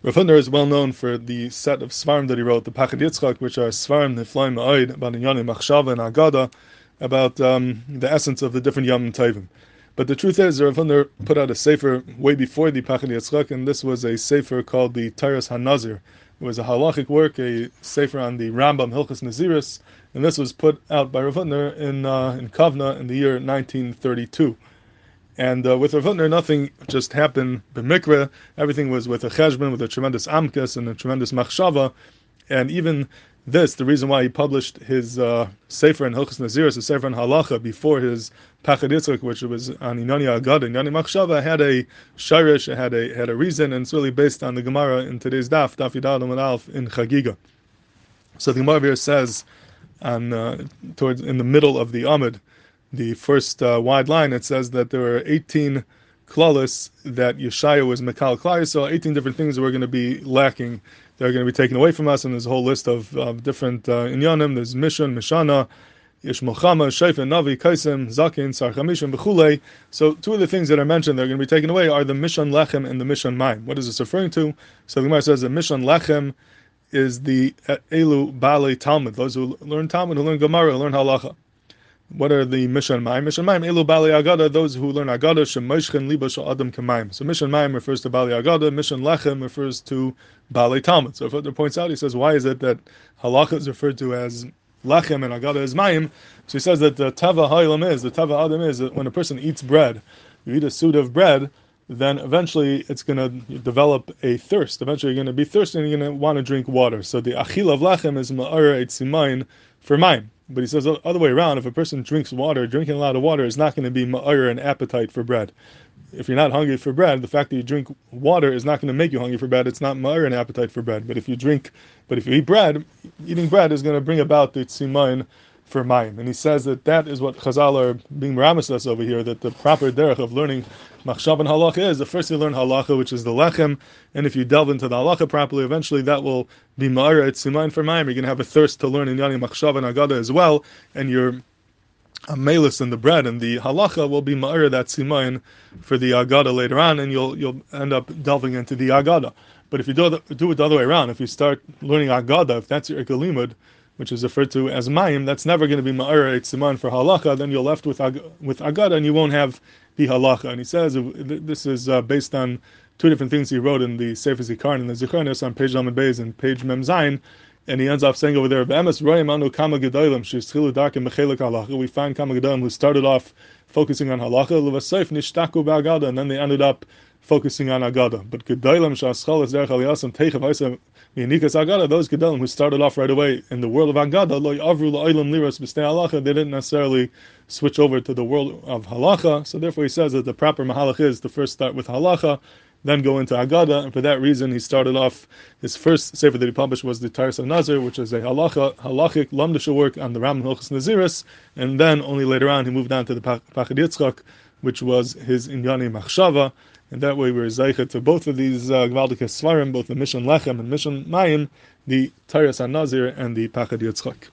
Rav Hutner is well known for the set of Svarim that he wrote, the Pachad Yitzchak, which are Svarim Neflaim Ma'oid, about Machshava and Agada, about um, the essence of the different Yom Tovim. But the truth is, Rav Hutner put out a sefer way before the Pachad Yitzchak, and this was a sefer called the Toras HaNazir. It was a halachic work, a sefer on the Rambam Hilchas Naziris, and this was put out by Rav Hutner in, uh, in Kavna in the year 1932. And uh, with Rav Hutner, nothing just happened b'mikra. Everything was with a cheshbon, with a tremendous amkas and a tremendous machshava. And even this, the reason why he published his uh, Sefer and Hilchas Naziris, a Sefer and Halacha, before his Pachad Yitzchak, which was on Inani Agad and Inani Machshava, had a shirish, had a had a reason, and it's really based on the Gemara in today's Daf, Daf Yidad and Alf in Chagiga. So the Gemara here says, on uh, towards in the middle of the Amud, the first uh, wide line, it says that there were 18 klalis that Yeshaya was Mekal Klai, so 18 different things that were going to be lacking. They're going to be taken away from us, and there's a whole list of, of different uh, inyanim. There's Mission, Mishana, Yesh Milchama, Navi, Kaisim, Zakin, Sarchamishin, Bechule. So two of the things that are mentioned that are going to be taken away are the Mission Lechem and the Mission Maim. What is this referring to? So the Gemara says the Mission Lechem is the Elu Bale Talmud, those who learn Talmud, who learn Gemara, who learn Halacha. What are the Mishan Maim? Mishan Maim, Elu Bali Agada, those who learn Agada, Shemoishchen Liba Adam Kamaim. So Mishan Maim refers to Bali Agada, Mishan Lechem refers to Bali Talmud. So Further points out, he says, why is it that Halacha is referred to as Lechem and Agada is Maim? So he says that the Tava Ha'ilam is, the Tava Adam is, that when a person eats bread, you eat a suit of bread, then eventually it's going to develop a thirst. Eventually you're going to be thirsty and you're going to want to drink water. So the Achil of Lechem is Ma'ara Eitzimain for Maim. But he says the other way around, if a person drinks water, drinking a lot of water is not going to be ma'ir an appetite for bread. If you're not hungry for bread, the fact that you drink water is not going to make you hungry for bread. It's not ma'ir an appetite for bread. But if you drink, but if you eat bread, eating bread is going to bring about the tzimayin for mayim. And he says that that is what Chazal are being meramis us over here, that the proper derech of learning machshav and halacha is, the first you learn halacha, which is the lechem, and if you delve into the halacha properly, eventually that will be ma'ara, it's simayin for mayim. You're going to have a thirst to learn in yani machshav and agada as well, and your melis in the bread and the halacha will be ma'ara that simayin for the agada later on, and you'll you'll end up delving into the agada. But if you do, do it the other way around, if you start learning agada, if that's your ikalimud, which is referred to as mayim, that's never going to be ma'ara siman for halacha. Then you're left with with agada, and you won't have the halacha. And he says this is uh, based on two different things he wrote in the Sefer Zikaron and the Zikaronis on page Lamed Beis and page Mem Zayin. And he ends up saying over there, "V'emes royim anu kama gedolim sheschilu darkim mechelik halacha." We find kama gedolim who started off focusing on halacha, levaseif nishtaku ba'agada, and then they ended up focusing on agada. But gedolim shaschal is derech aliyasim teichav Yanikas Agada, those Gedalim who started off right away in the world of Agada, avru liras b'stei halacha, they didn't necessarily switch over to the world of halacha. So therefore, he says that the proper mahalach is to first start with halacha, then go into Agada, and for that reason, he started off his first sefer that he published was the Toras Nazir, which is a halacha halachic lamdisha work on the Ram Hilchas Naziris, and then only later on he moved on to the Pachad Yitzchak, which was his Inyani Machshava, and that way we're zeicha to both of these uh, Svarim, both the Mission Lechem and Mission Mayim, the Toras Nazir and the Pachad Yitzchak.